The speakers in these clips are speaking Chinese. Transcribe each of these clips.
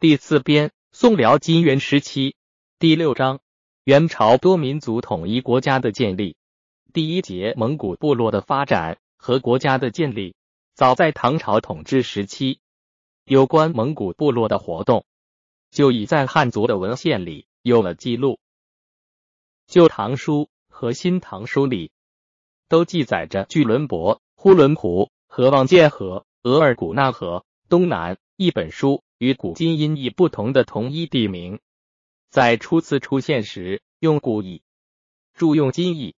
第四编，宋辽金元时期，第六章，元朝多民族统一国家的建立。第一节，蒙古部落的发展和国家的建立。早在唐朝统治时期，有关蒙古部落的活动就已在汉族的文献里有了记录。《旧唐书》和《新唐书》里都记载着巨伦伯、呼伦湖和望界河、额尔古纳河东南一本书。与古今音译不同的同一地名，在初次出现时用古译，注用今译，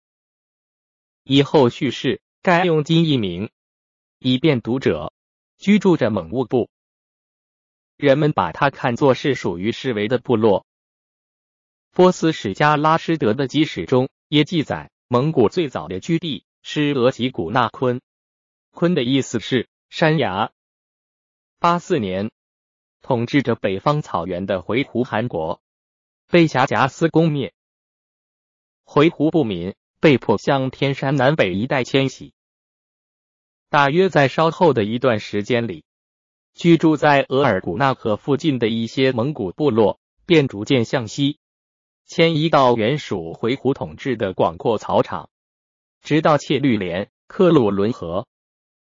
以后叙事该用今译名，以便读者居住着蒙兀部，人们把它看作是属于世维的部落。波斯史家拉施德的基史中也记载，蒙古最早的居地是额吉古纳昆，昆的意思是山崖。八四年。统治着北方草原的回鹘汗国被辖贾斯攻灭，回鹘部民被迫向天山南北一带迁徙。大约在稍后的一段时间里，居住在额尔古纳河附近的一些蒙古部落便逐渐向西迁移到原属回鹘统治的广阔草场，直到切律连、克鲁伦河、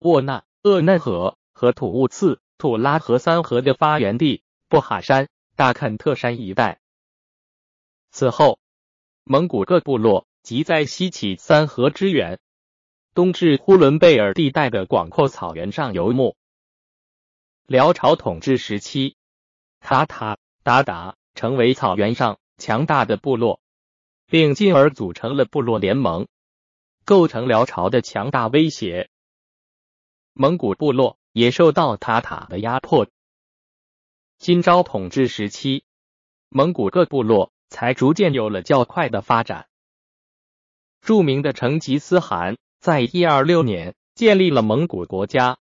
沃纳、鄂嫩河和土兀次。土拉河三河的发源地布哈山、大肯特山一带。此后，蒙古各部落即在西起三河之源，东至呼伦贝尔地带的广阔草原上游牧。辽朝统治时期，塔塔、鞑靼成为草原上强大的部落，并进而组成了部落联盟，构成辽朝的强大威胁。蒙古部落。也受到塔塔的压迫。金朝统治时期，蒙古各部落才逐渐有了较快的发展。著名的成吉思汗在一二六年建立了蒙古国家，